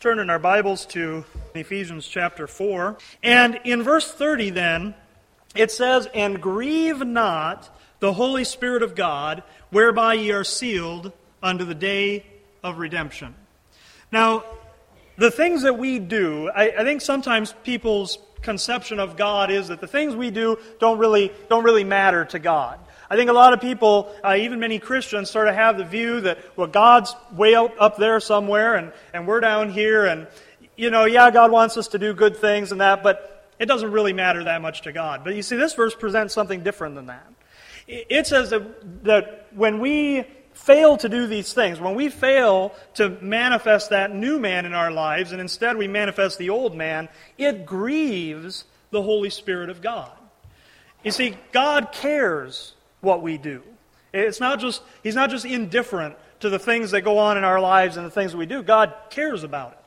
Turn in our Bibles to Ephesians chapter 4. And in verse 30, then, it says, And grieve not the Holy Spirit of God, whereby ye are sealed unto the day of redemption. Now, the things that we do, I, I, think sometimes people's conception of God is that the things we do don't really, don't really matter to God. I think a lot of people, uh, even many Christians, sort of have the view that, well, God's way up there somewhere and, and we're down here and, you know, yeah, God wants us to do good things and that, but it doesn't really matter that much to God. But you see, this verse presents something different than that. It says that, that when we fail to do these things, when we fail to manifest that new man in our lives, and instead we manifest the old man, it grieves the Holy Spirit of God. You see, God cares what we do. It's not just, He's not just indifferent to the things that go on in our lives and the things that we do. God cares about it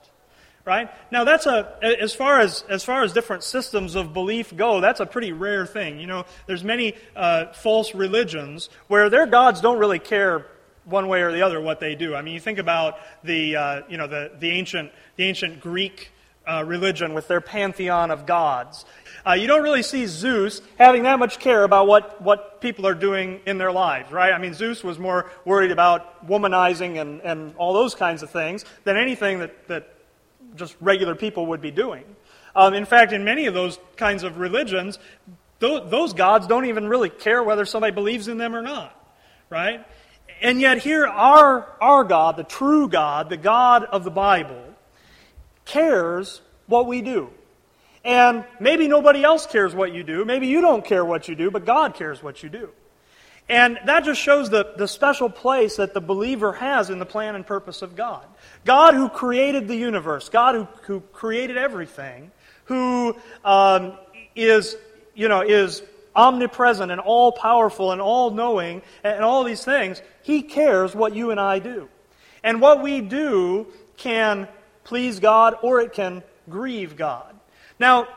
right? Now that's a as far as as far as different systems of belief go, that's a pretty rare thing. You know, there's many uh, false religions where their gods don't really care one way or the other what they do. I mean, you think about the uh, you know the the ancient the ancient Greek. Uh, religion with their pantheon of gods. Uh, you don't really see Zeus having that much care about what, what people are doing in their lives, right? I mean, Zeus was more worried about womanizing and, and all those kinds of things than anything that, that just regular people would be doing. Um, in fact, in many of those kinds of religions, th- those gods don't even really care whether somebody believes in them or not, right? And yet, here, our, our God, the true God, the God of the Bible, cares what we do. And maybe nobody else cares what you do. Maybe you don't care what you do, but God cares what you do. And that just shows the, the special place that the believer has in the plan and purpose of God. God who created the universe, God who, who created everything, who um, is, you know, is omnipresent and all powerful and all knowing and all these things, He cares what you and I do. And what we do can please God or it can grieve God. Now,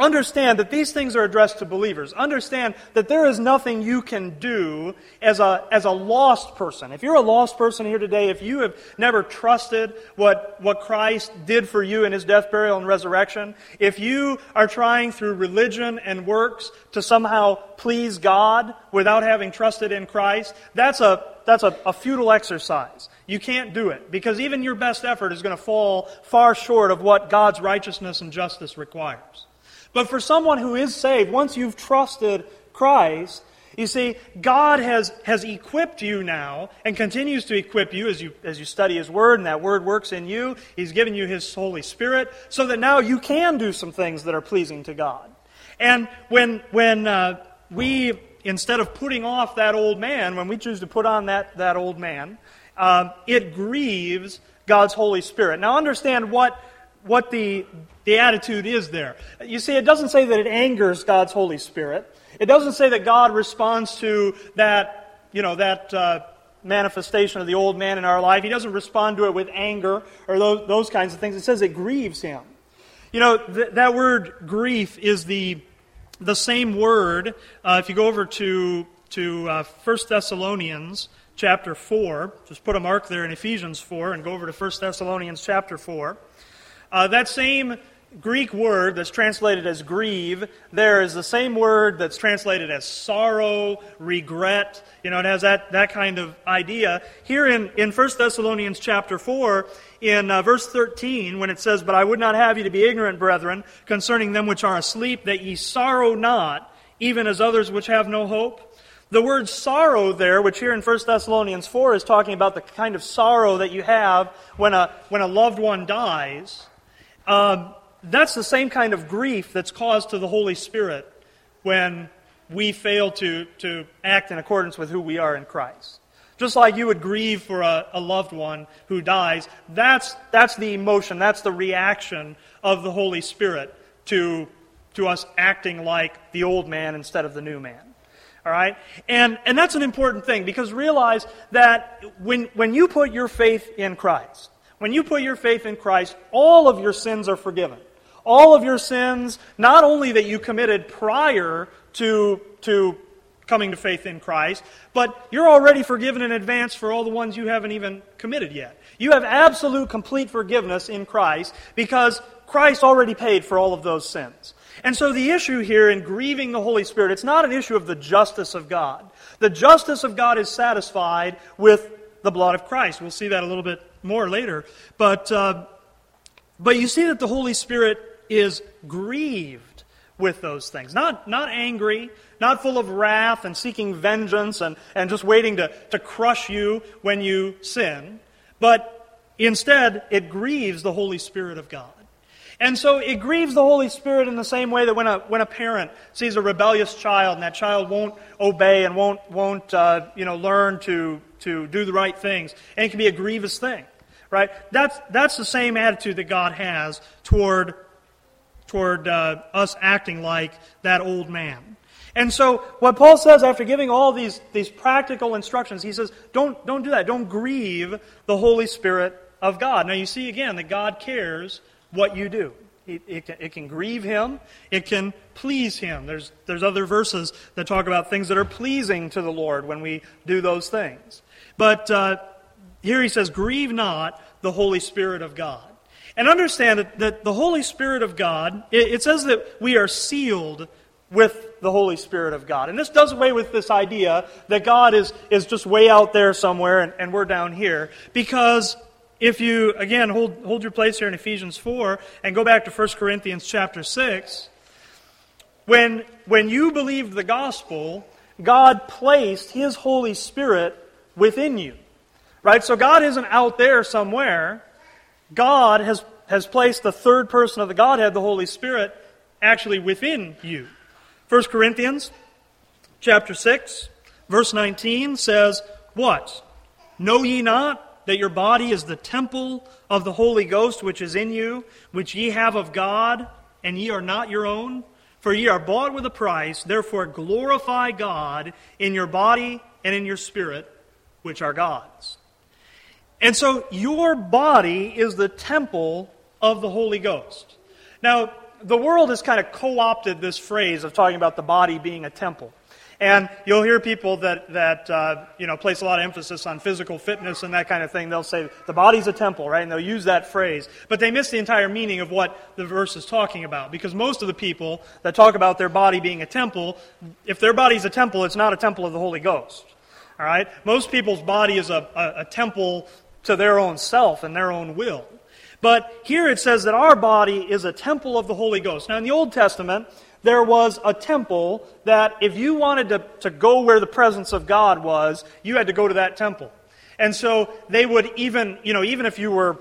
Understand that these things are addressed to believers. Understand that there is nothing you can do as a, as a lost person. If you're a lost person here today, if you have never trusted what, what Christ did for you in his death, burial, and resurrection, if you are trying through religion and works to somehow please God without having trusted in Christ, that's a, that's a, a futile exercise. You can't do it because even your best effort is going to fall far short of what God's righteousness and justice requires. But for someone who is saved, once you've trusted Christ, you see, God has, has equipped you now and continues to equip you as you, as you study His Word and that Word works in you. He's given you His Holy Spirit so that now you can do some things that are pleasing to God. And when, when uh, we, instead of putting off that old man, when we choose to put on that, that old man, um, it grieves God's Holy Spirit. Now understand what what the, the attitude is there. You see, it doesn't say that it angers God's Holy Spirit. It doesn't say that God responds to that, you know, that uh, manifestation of the old man in our life. He doesn't respond to it with anger or those, those kinds of things. It says it grieves him. You know, th- that word grief is the, the same word. Uh, if you go over to, to uh, 1 Thessalonians chapter 4, just put a mark there in Ephesians 4 and go over to 1 Thessalonians chapter 4. Uh, that same Greek word that's translated as grieve, there is the same word that's translated as sorrow, regret. You know, it has that, that kind of idea. Here in, in 1 Thessalonians chapter 4, in uh, verse 13, when it says, But I would not have you to be ignorant, brethren, concerning them which are asleep, that ye sorrow not, even as others which have no hope. The word sorrow there, which here in 1 Thessalonians 4 is talking about the kind of sorrow that you have when a, when a loved one dies. Um, that's the same kind of grief that's caused to the Holy Spirit when we fail to, to act in accordance with who we are in Christ. just like you would grieve for a, a loved one who dies. That's, that's the emotion, that's the reaction of the Holy Spirit to, to us acting like the old man instead of the new man. All right? And, and that's an important thing because realize that when, when you put your faith in Christ, when you put your faith in Christ, all of your sins are forgiven. All of your sins, not only that you committed prior to, to coming to faith in Christ, but you're already forgiven in advance for all the ones you haven't even committed yet. You have absolute, complete forgiveness in Christ because Christ already paid for all of those sins. And so the issue here in grieving the Holy Spirit, it's not an issue of the justice of God. The justice of God is satisfied with the blood of Christ. We'll see that a little bit more later. But, uh, but you see that the Holy Spirit is grieved with those things. Not, not angry, not full of wrath and seeking vengeance and, and just waiting to, to crush you when you sin, but instead it grieves the Holy Spirit of God. And so it grieves the Holy Spirit in the same way that when a, when a parent sees a rebellious child and that child won't obey and won't, won't uh, you know, learn to, to do the right things, and it can be a grievous thing, right? That's, that's the same attitude that God has toward, toward uh, us acting like that old man. And so, what Paul says after giving all these, these practical instructions, he says, don't, don't do that. Don't grieve the Holy Spirit of God. Now, you see again that God cares what you do. It, it, can, it, can, grieve him. It can please him. There's, there's other verses that talk about things that are pleasing to the Lord when we do those things. But uh, here he says, Grieve not the Holy Spirit of God. And understand that, that the Holy Spirit of God, it, it says that we are sealed with the Holy Spirit of God. And this does away with this idea that God is, is just way out there somewhere and, and we're down here. Because if you, again, hold, hold your place here in Ephesians 4 and go back to 1 Corinthians chapter 6, when, when you believed the gospel, God placed His Holy Spirit within you. Right? So God isn't out there somewhere. God has, has placed the third person of the Godhead, the Holy Spirit, actually within you. 1 Corinthians chapter 6, verse 19 says, What? Know ye not that your body is the temple of the Holy Ghost which is in you, which ye have of God, and ye are not your own? For ye are bought with a price, therefore glorify God in your body and in your spirit, which are God's. And so your body is the temple of the Holy Ghost. Now, the world has kind of co opted this phrase of talking about the body being a temple. And you'll hear people that, that uh, you know, place a lot of emphasis on physical fitness and that kind of thing. They'll say, the body's a temple, right? And they'll use that phrase. But they miss the entire meaning of what the verse is talking about. Because most of the people that talk about their body being a temple, if their body's a temple, it's not a temple of the Holy Ghost. All right? Most people's body is a, a, a temple to their own self and their own will. But here it says that our body is a temple of the Holy Ghost. Now, in the Old Testament, there was a temple that if you wanted to, to go where the presence of God was, you had to go to that temple. And so they would even, you know, even if you were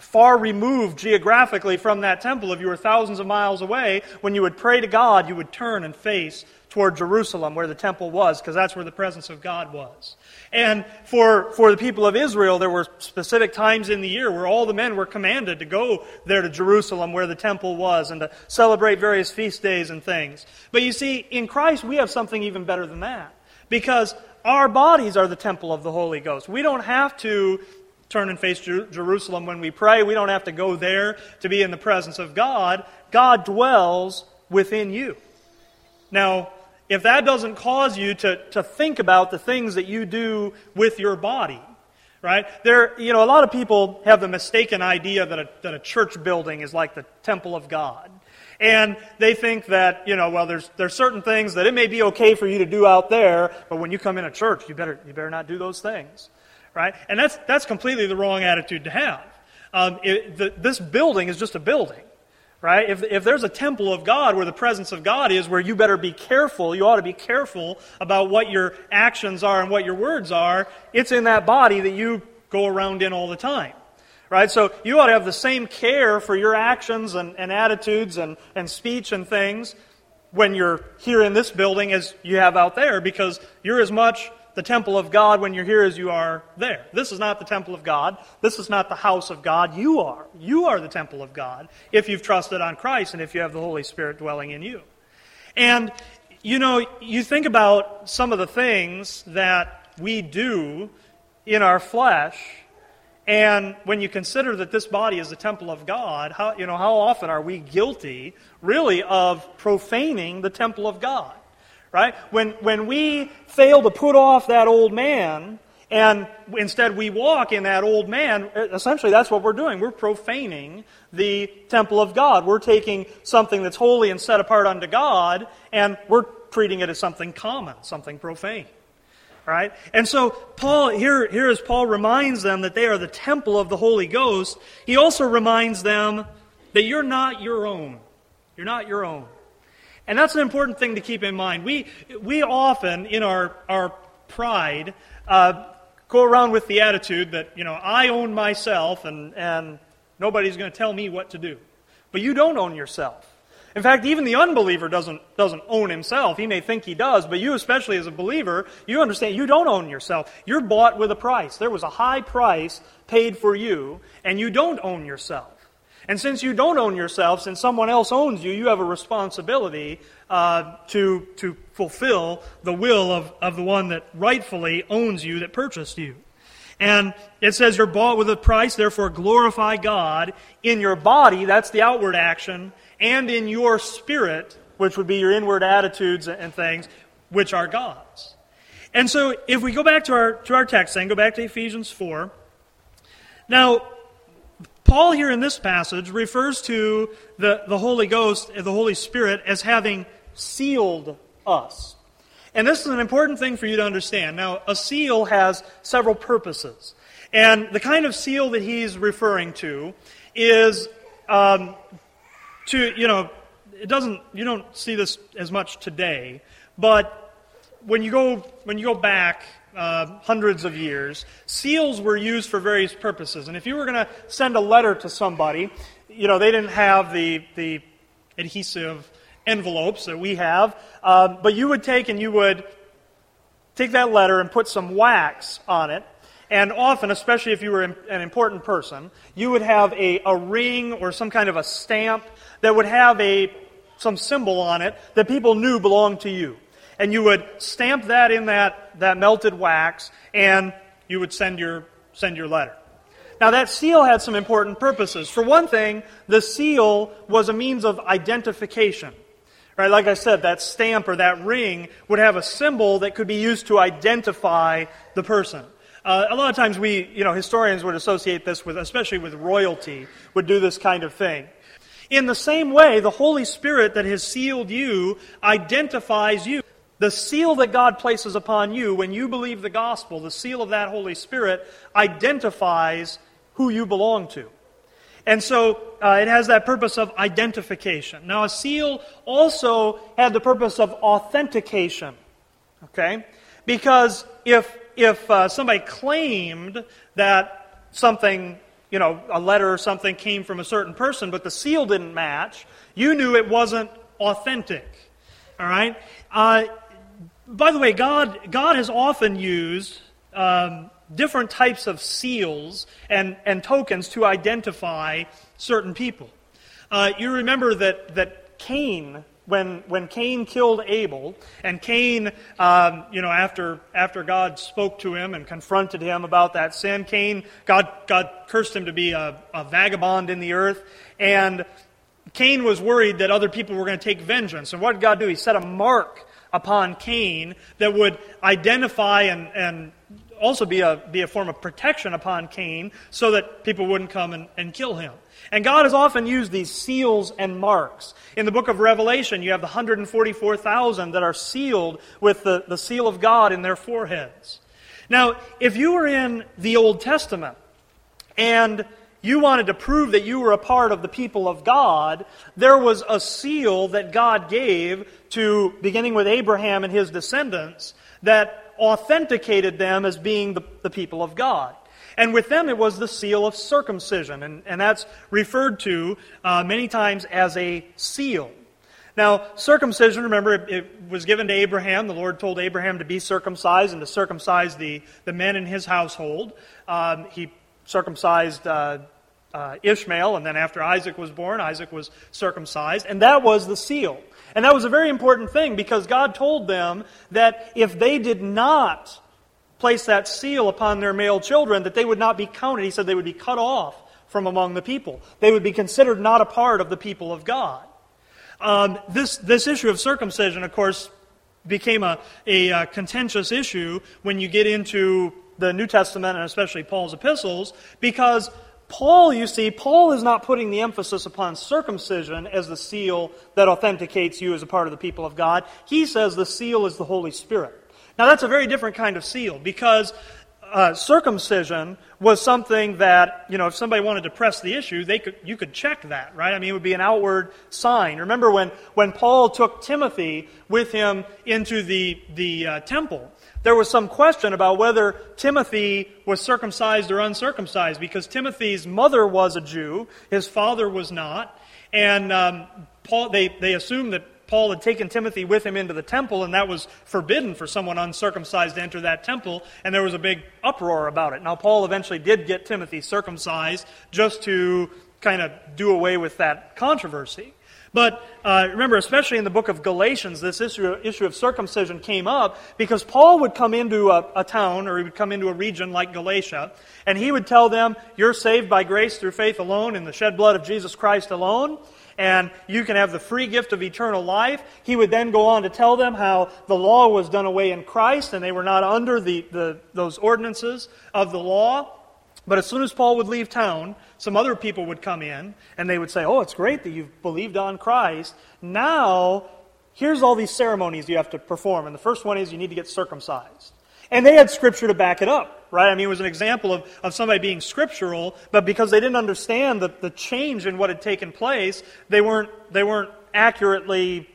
far removed geographically from that temple, if you were thousands of miles away, when you would pray to God, you would turn and face toward Jerusalem where the temple was, because that's where the presence of God was. And for, for the people of Israel, there were specific times in the year where all the men were commanded to go there to Jerusalem where the temple was and to celebrate various feast days and things. But you see, in Christ, we have something even better than that. Because our bodies are the temple of the Holy Ghost. We don't have to turn and face Jerusalem when we pray. We don't have to go there to be in the presence of God. God dwells within you. Now, if that doesn't cause you to, to think about the things that you do with your body, right? There, you know, a lot of people have the mistaken idea that a, that a church building is like the temple of God. And they think that, you know, well, there's, there's certain things that it may be okay for you to do out there, but when you come in a church, you better, you better not do those things, right? And that's, that's completely the wrong attitude to have. Um, it, the, this building is just a building right? If, if there's a temple of God where the presence of God is, where you better be careful, you ought to be careful about what your actions are and what your words are, it's in that body that you go around in all the time. Right? So you ought to have the same care for your actions and, and attitudes and, and speech and things when you're here in this building as you have out there because you're as much the temple of God when you're here as you are there. This is not the temple of God. This is not the house of God. You are. You are the temple of God if you've trusted on Christ and if you have the Holy Spirit dwelling in you. And, you know, you think about some of the things that we do in our flesh and when you consider that this body is the temple of God, how, you know, how often are we guilty, really, of profaning the temple of God? Right? When, when we fail to put off that old man, and instead we walk in that old man, essentially that's what we're doing. We're profaning the temple of God. We're taking something that's holy and set apart unto God, and we're treating it as something common, something profane. Right? And so Paul here, here as Paul reminds them that they are the temple of the Holy Ghost, he also reminds them that you're not your own. You're not your own. And that's an important thing to keep in mind. We, we often, in our, our pride, uh, go around with the attitude that, you know, I own myself and, and nobody's going to tell me what to do. But you don't own yourself. In fact, even the unbeliever doesn't, doesn't own himself. He may think he does, but you, especially as a believer, you understand you don't own yourself. You're bought with a price. There was a high price paid for you, and you don't own yourself. And since you don't own yourself, since someone else owns you, you have a responsibility uh, to, to fulfill the will of, of the one that rightfully owns you, that purchased you. And it says you're bought with a price, therefore glorify God in your body, that's the outward action, and in your spirit, which would be your inward attitudes and things, which are God's. And so if we go back to our, to our text and go back to Ephesians 4, now, Paul here in this passage refers to the, the Holy Ghost, the Holy Spirit, as having sealed us. And this is an important thing for you to understand. Now, a seal has several purposes. And the kind of seal that he's referring to is um, to, you know, it doesn't, you don't see this as much today, but when you go, when you go back uh, hundreds of years, seals were used for various purposes. And if you were going to send a letter to somebody, you know, they didn't have the, the adhesive envelopes that we have, uh, but you would take and you would take that letter and put some wax on it and often, especially if you were an important person, you would have a, a ring or some kind of a stamp that would have a, some symbol on it that people knew belonged to you. And you would stamp that in that, that melted wax, and you would send your, send your letter. Now, that seal had some important purposes. For one thing, the seal was a means of identification. Right? Like I said, that stamp or that ring would have a symbol that could be used to identify the person. Uh, a lot of times we, you know, historians would associate this with, especially with royalty, would do this kind of thing. In the same way, the Holy Spirit that has sealed you identifies you. The seal that God places upon you when you believe the gospel, the seal of that Holy Spirit, identifies who you belong to. And so uh, it has that purpose of identification. Now, a seal also had the purpose of authentication. Okay? Because if if uh, somebody claimed that something, you know, a letter or something came from a certain person, but the seal didn't match, you knew it wasn't authentic. All right? Uh, by the way, God, God has often used um, different types of seals and, and tokens to identify certain people. Uh, you remember that, that Cain when, when Cain killed Abel, and Cain, um, you know, after, after God spoke to him and confronted him about that sin, Cain, God, God cursed him to be a, a vagabond in the earth, and Cain was worried that other people were going to take vengeance. And what did God do? He set a mark upon Cain that would identify and, and also be a, be a form of protection upon Cain so that people wouldn't come and, and kill him. And God has often used these seals and marks. In the book of Revelation, you have the 144,000 that are sealed with the, the seal of God in their foreheads. Now, if you were in the Old Testament and you wanted to prove that you were a part of the people of God, there was a seal that God gave to, beginning with Abraham and his descendants, that authenticated them as being the, the people of God. And with them, it was the seal of circumcision, and, and that's referred to uh, many times as a seal. Now, circumcision, remember, it, it, was given to Abraham. The Lord told Abraham to be circumcised and to circumcise the, the men in his household. Um, he circumcised uh, uh, Ishmael, and then after Isaac was born, Isaac was circumcised, and that was the seal. And that was a very important thing because God told them that if they did not place that seal upon their male children, that they would not be counted. He said they would be cut off from among the people. They would be considered not a part of the people of God. Um, this, this issue of circumcision, of course, became a, a, a uh, contentious issue when you get into the New Testament and especially Paul's epistles, because Paul, you see, Paul is not putting the emphasis upon circumcision as the seal that authenticates you as a part of the people of God. He says the seal is the Holy Spirit. Now, that's a very different kind of seal because uh, circumcision was something that, you know, if somebody wanted to press the issue, they could, you could check that, right? I mean, it would be an outward sign. Remember when, when Paul took Timothy with him into the, the uh, temple, there was some question about whether Timothy was circumcised or uncircumcised because Timothy's mother was a Jew, his father was not, and um, Paul, they, they assumed that Paul had taken Timothy with him into the temple, and that was forbidden for someone uncircumcised to enter that temple, and there was a big uproar about it. Now, Paul eventually did get Timothy circumcised just to kind of do away with that controversy. But uh, remember, especially in the book of Galatians, this issue, issue of circumcision came up because Paul would come into a, a, town or he would come into a region like Galatia, and he would tell them, You're saved by grace through faith alone in the shed blood of Jesus Christ alone and you can have the free gift of eternal life. He would then go on to tell them how the law was done away in Christ and they were not under the, the, those ordinances of the law. But as soon as Paul would leave town, some other people would come in and they would say, Oh, it's great that you've believed on Christ. Now, here's all these ceremonies you have to perform. And the first one is you need to get circumcised. And they had scripture to back it up, right? I mean, it was an example of, of somebody being scriptural, but because they didn't understand the, the change in what had taken place, they weren't, they weren't accurately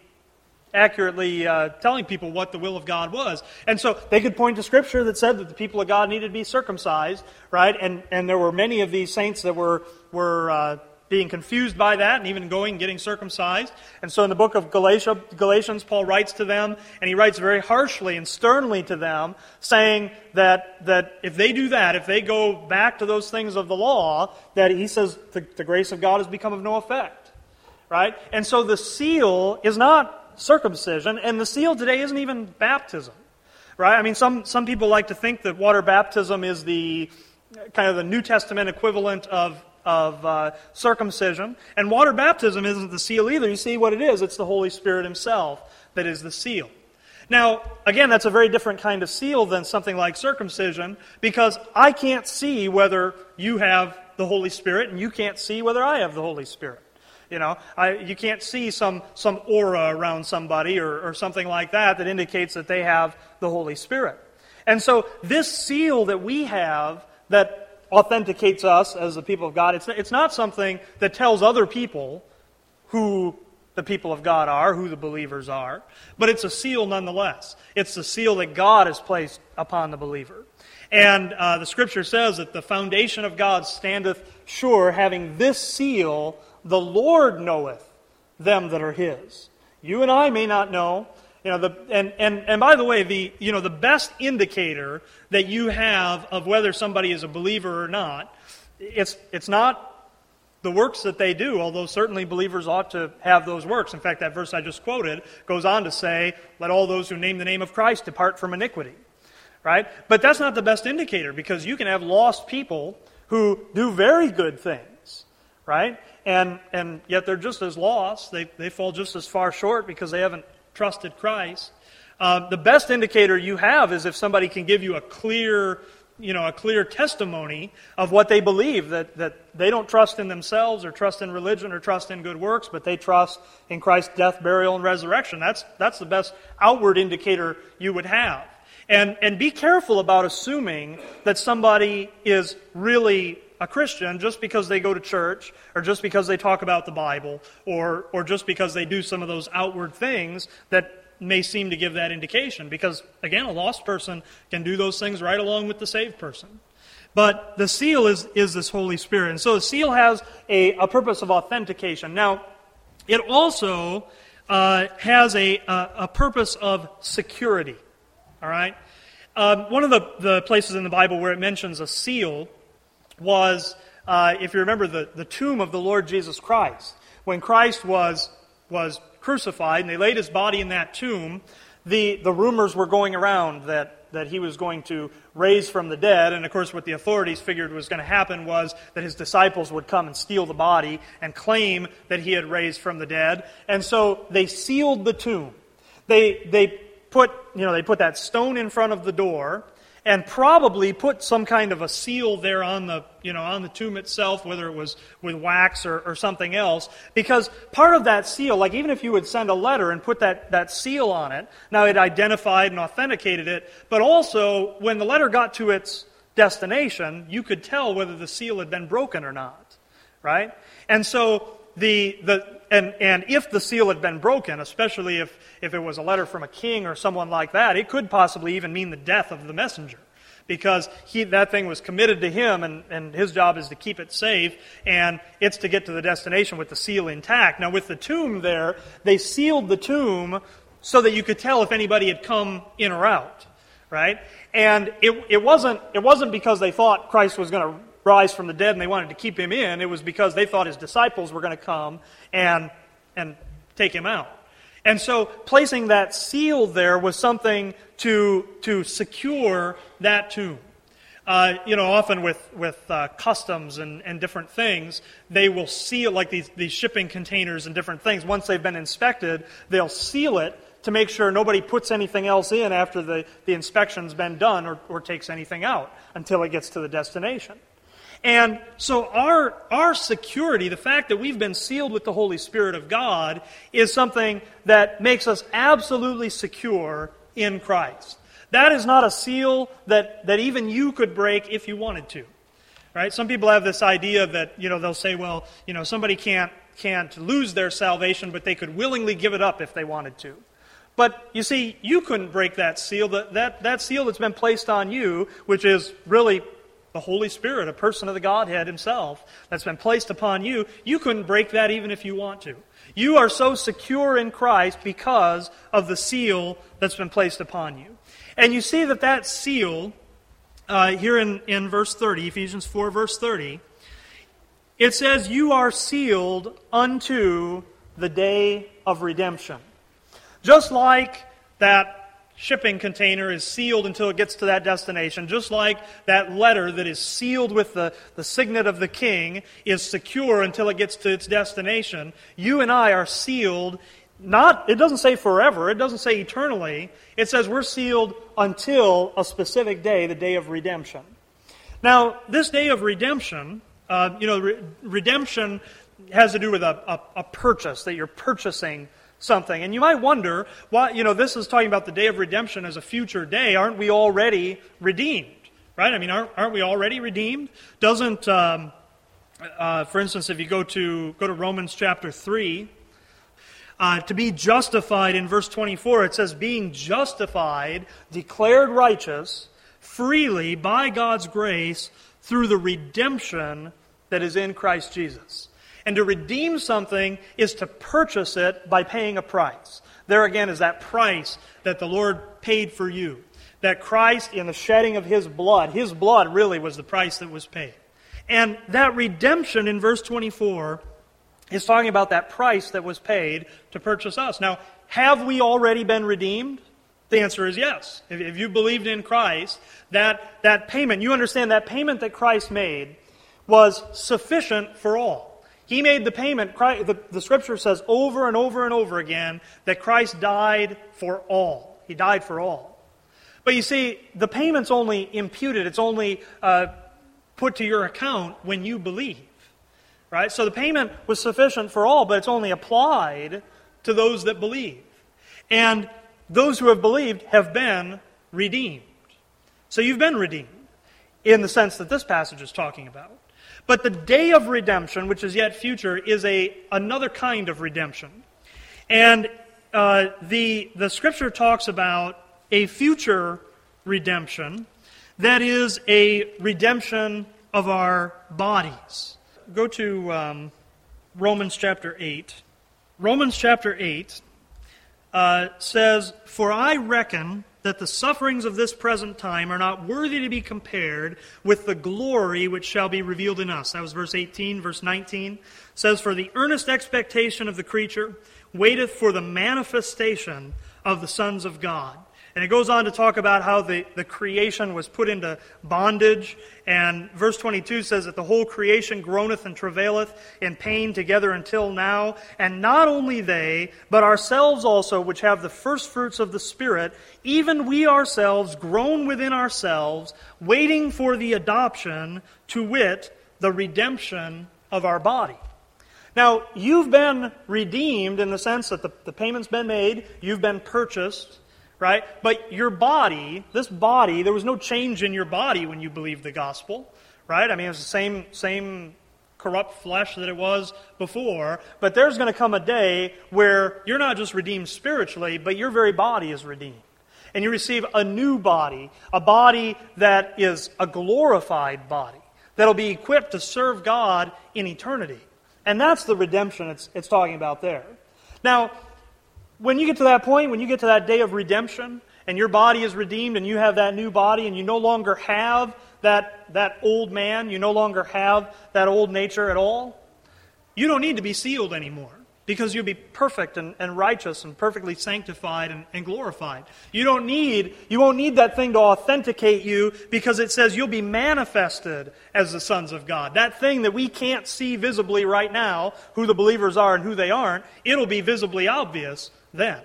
accurately uh, telling people what the will of God was. And so they could point to Scripture that said that the people of God needed to be circumcised, right? And, and there were many of these saints that were, were uh, being confused by that and even going and getting circumcised. And so in the book of Galatia, Galatians, Paul writes to them, and he writes very harshly and sternly to them, saying that, that if they do that, if they go back to those things of the law, that he says the, the grace of God has become of no effect. Right? And so the seal is not circumcision, and the seal today isn't even baptism. Right? I mean, some, some people like to think that water baptism is the kind of the New Testament equivalent of of uh, circumcision. And water baptism isn't the seal either. You see what it is? It's the Holy Spirit Himself that is the seal. Now, again, that's a very different kind of seal than something like circumcision because I can't see whether you have the Holy Spirit and you can't see whether I have the Holy Spirit. You know, I, you can't see some, some aura around somebody or, or something like that that indicates that they have the Holy Spirit. And so, this seal that we have that authenticates us as the people of God. It's, it's not something that tells other people who the people of God are, who the believers are, but it's a seal nonetheless. It's the seal that God has placed upon the believer. And uh, the scripture says that the foundation of God standeth sure, having this seal, the Lord knoweth them that are his. You and I may not know, you know, the, and, and, and by the way, the, you know, the best indicator that you have of whether somebody is a believer or not, it's, it's not the works that they do, although certainly believers ought to have those works. In fact, that verse I just quoted goes on to say, Let all those who name the name of Christ depart from iniquity. Right? But that's not the best indicator because you can have lost people who do very good things. Right? And, and yet they're just as lost. They, they fall just as far short because they haven't trusted Christ. Uh, the best indicator you have is if somebody can give you a clear, you know, a clear testimony of what they believe that, that they don't trust in themselves or trust in religion or trust in good works, but they trust in Christ's death, burial, and resurrection. That's, that's the best outward indicator you would have. And, and be careful about assuming that somebody is really a Christian just because they go to church or just because they talk about the Bible or, or just because they do some of those outward things that may seem to give that indication. Because, again, a lost person can do those things right along with the saved person. But the seal is, is this Holy Spirit. And so the seal has a, a purpose of authentication. Now, it also uh, has a, a, a, purpose of security. All right? Um, one of the, the places in the Bible where it mentions a seal was, uh, if you remember, the, the tomb of the Lord Jesus Christ. When Christ was, was crucified and they laid his body in that tomb, the, the rumors were going around that that he was going to raise from the dead. And of course, what the authorities figured was going to happen was that his disciples would come and steal the body and claim that he had raised from the dead. And so they sealed the tomb. They, they put, you know, they put that stone in front of the door and probably put some kind of a seal there on the, you know, on the tomb itself, whether it was with wax or, or something else. Because part of that seal, like even if you would send a letter and put that, that seal on it, now it identified and authenticated it, but also when the letter got to its destination, you could tell whether the seal had been broken or not. Right? And so the, the, and, and if the seal had been broken, especially if, if it was a letter from a king or someone like that, it could possibly even mean the death of the messenger. Because he, that thing was committed to him, and, and his job is to keep it safe, and it's to get to the destination with the seal intact. Now, with the tomb there, they sealed the tomb so that you could tell if anybody had come in or out, right? And it, it, wasn't, it wasn't because they thought Christ was going to rise from the dead and they wanted to keep him in. It was because they thought his disciples were going to come and, and take him out. And so placing that seal there was something to, to secure that tomb. Uh, you know, often with, with uh, customs and, and different things, they will seal, like these, these shipping containers and different things, once they've been inspected, they'll seal it to make sure nobody puts anything else in after the, the inspection's been done or, or takes anything out until it gets to the destination. And so our, our security, the fact that we've been sealed with the Holy Spirit of God, is something that makes us absolutely secure in Christ. That is not a seal that, that even you could break if you wanted to. Right? Some people have this idea that, you know, they'll say, well, you know, somebody can't, can't lose their salvation, but they could willingly give it up if they wanted to. But you see, you couldn't break that seal. That, that, that seal that's been placed on you, which is really the Holy Spirit, a person of the Godhead Himself, that's been placed upon you, you couldn't break that even if you want to. You are so secure in Christ because of the seal that's been placed upon you. And you see that that seal, uh, here in, in verse 30, Ephesians 4, verse 30, it says, You are sealed unto the day of redemption. Just like that shipping container is sealed until it gets to that destination, just like that letter that is sealed with the, the signet of the king is secure until it gets to its destination. You and I are sealed, not, it doesn't say forever, it doesn't say eternally. It says we're sealed until a specific day, the day of redemption. Now, this day of redemption, uh, you know, re- redemption has to do with a, a, a purchase, that you're purchasing something. And you might wonder, why, you know, this is talking about the day of redemption as a future day. Aren't we already redeemed? Right? I mean, aren't, aren't we already redeemed? Doesn't, um, uh, for instance, if you go to, go to Romans chapter 3, uh, to be justified in verse 24, it says, being justified, declared righteous, freely by God's grace through the redemption that is in Christ Jesus. And to redeem something is to purchase it by paying a price. There again is that price that the Lord paid for you. That Christ, in the shedding of his blood, his blood really was the price that was paid. And that redemption in verse 24 is talking about that price that was paid to purchase us. Now, have we already been redeemed? The answer is yes. If, if you believed in Christ, that, that payment, you understand that payment that Christ made was sufficient for all. He made the payment. Christ, the, the scripture says over and over and over again that Christ died for all. He died for all. But you see, the payment's only imputed, it's only uh, put to your account when you believe. Right? So the payment was sufficient for all, but it's only applied to those that believe. And those who have believed have been redeemed. So you've been redeemed in the sense that this passage is talking about. But the day of redemption, which is yet future, is a, another kind of redemption. And uh, the, the scripture talks about a future redemption that is a redemption of our bodies. Go to um, Romans chapter 8. Romans chapter 8 uh, says, For I reckon that the sufferings of this present time are not worthy to be compared with the glory which shall be revealed in us. That was verse 18. Verse 19 says, For the earnest expectation of the creature waiteth for the manifestation of the sons of God. And it goes on to talk about how the, the creation was put into bondage. And verse 22 says that the whole creation groaneth and travaileth in pain together until now. And not only they, but ourselves also, which have the first fruits of the Spirit, even we ourselves groan within ourselves, waiting for the adoption, to wit, the redemption of our body. Now, you've been redeemed in the sense that the, the payment's been made, you've been purchased right? But your body, this body, there was no change in your body when you believed the gospel, right? I mean, it was the same, same corrupt flesh that it was before, but there's going to come a day where you're not just redeemed spiritually, but your very body is redeemed. And you receive a new body, a body that is a glorified body, that'll be equipped to serve God in eternity. And that's the redemption it's, it's talking about there. Now, when you get to that point, when you get to that day of redemption, and your body is redeemed, and you have that new body, and you no longer have that, that old man, you no longer have that old nature at all, you don't need to be sealed anymore because you'll be perfect and, and righteous and perfectly sanctified and, and, glorified. You don't need, you won't need that thing to authenticate you because it says you'll be manifested as the sons of God. That thing that we can't see visibly right now, who the believers are and who they aren't, it'll be visibly obvious then.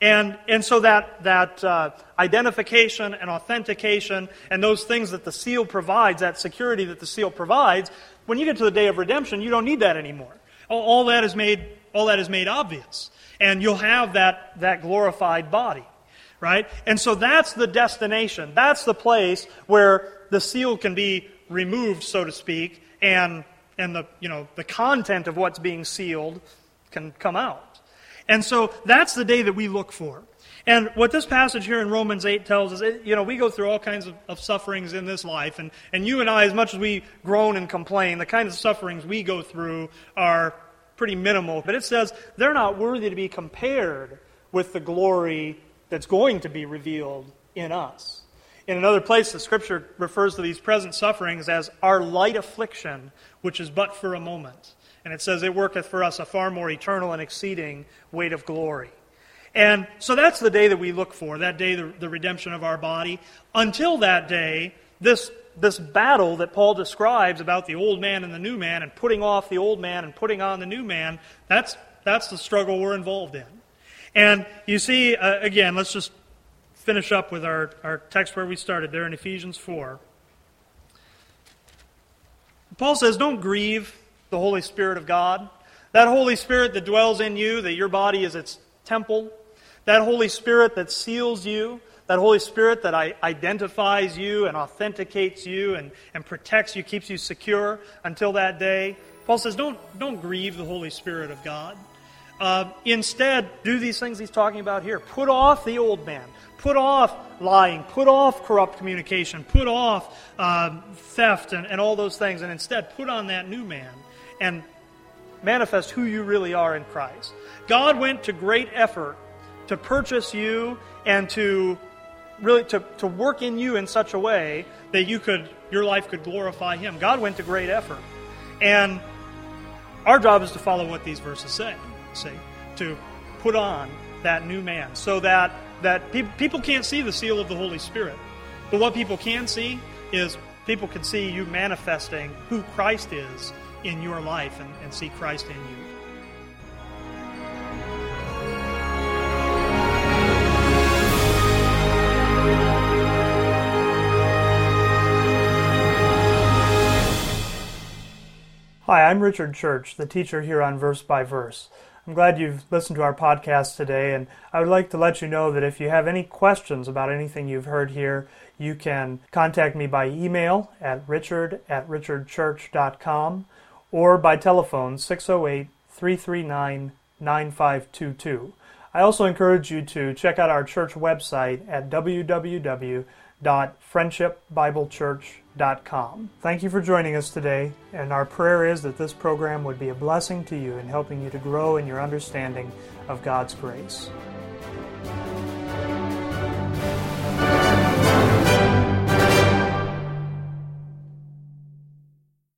And, and so that, that uh, identification and authentication and those things that the seal provides, that security that the seal provides, when you get to the day of redemption, you don't need that anymore. All, all that is made, all that is made obvious. And you'll have that, that glorified body. Right? And so that's the destination. That's the place where the seal can be removed, so to speak, and, and the, you know, the content of what's being sealed can come out. And so that's the day that we look for. And what this passage here in Romans 8 tells us, you know, we go through all kinds of, of, sufferings in this life. And, and you and I, as much as we groan and complain, the kinds of sufferings we go through are pretty minimal. But it says they're not worthy to be compared with the glory that's going to be revealed in us. In another place, the scripture refers to these present sufferings as our light affliction, which is but for a moment. And it says, It worketh for us a far more eternal and exceeding weight of glory. And so that's the day that we look for, that day, the, the redemption of our body. Until that day, this, this battle that Paul describes about the old man and the new man, and putting off the old man and putting on the new man, that's, that's the struggle we're involved in. And you see, uh, again, let's just finish up with our, our text where we started there in Ephesians 4. Paul says, Don't grieve the Holy Spirit of God. That Holy Spirit that dwells in you, that your body is its temple. That Holy Spirit that seals you. That Holy Spirit that identifies you and authenticates you and, and protects you, keeps you secure until that day. Paul says, don't, don't grieve the Holy Spirit of God. Uh, instead, do these things he's talking about here. Put off the old man. Put off lying. Put off corrupt communication. Put off uh, theft and, and all those things. And instead, put on that new man and manifest who you really are in Christ. God went to great effort to purchase you and to really to, to work in you in such a way that you could your life could glorify him. God went to great effort. And our job is to follow what these verses say. See, to put on that new man so that that pe- people can't see the seal of the Holy Spirit. But what people can see is people can see you manifesting who Christ is in your life and, and see Christ in you. Hi, I'm Richard Church, the teacher here on Verse by Verse. I'm glad you've listened to our podcast today, and I would like to let you know that if you have any questions about anything you've heard here, you can contact me by email at richard at richardchurch.com or by telephone 608 339 9522. I also encourage you to check out our church website at www.friendshipbiblechurch.com. Thank you for joining us today, and our prayer is that this program would be a blessing to you in helping you to grow in your understanding of God's grace.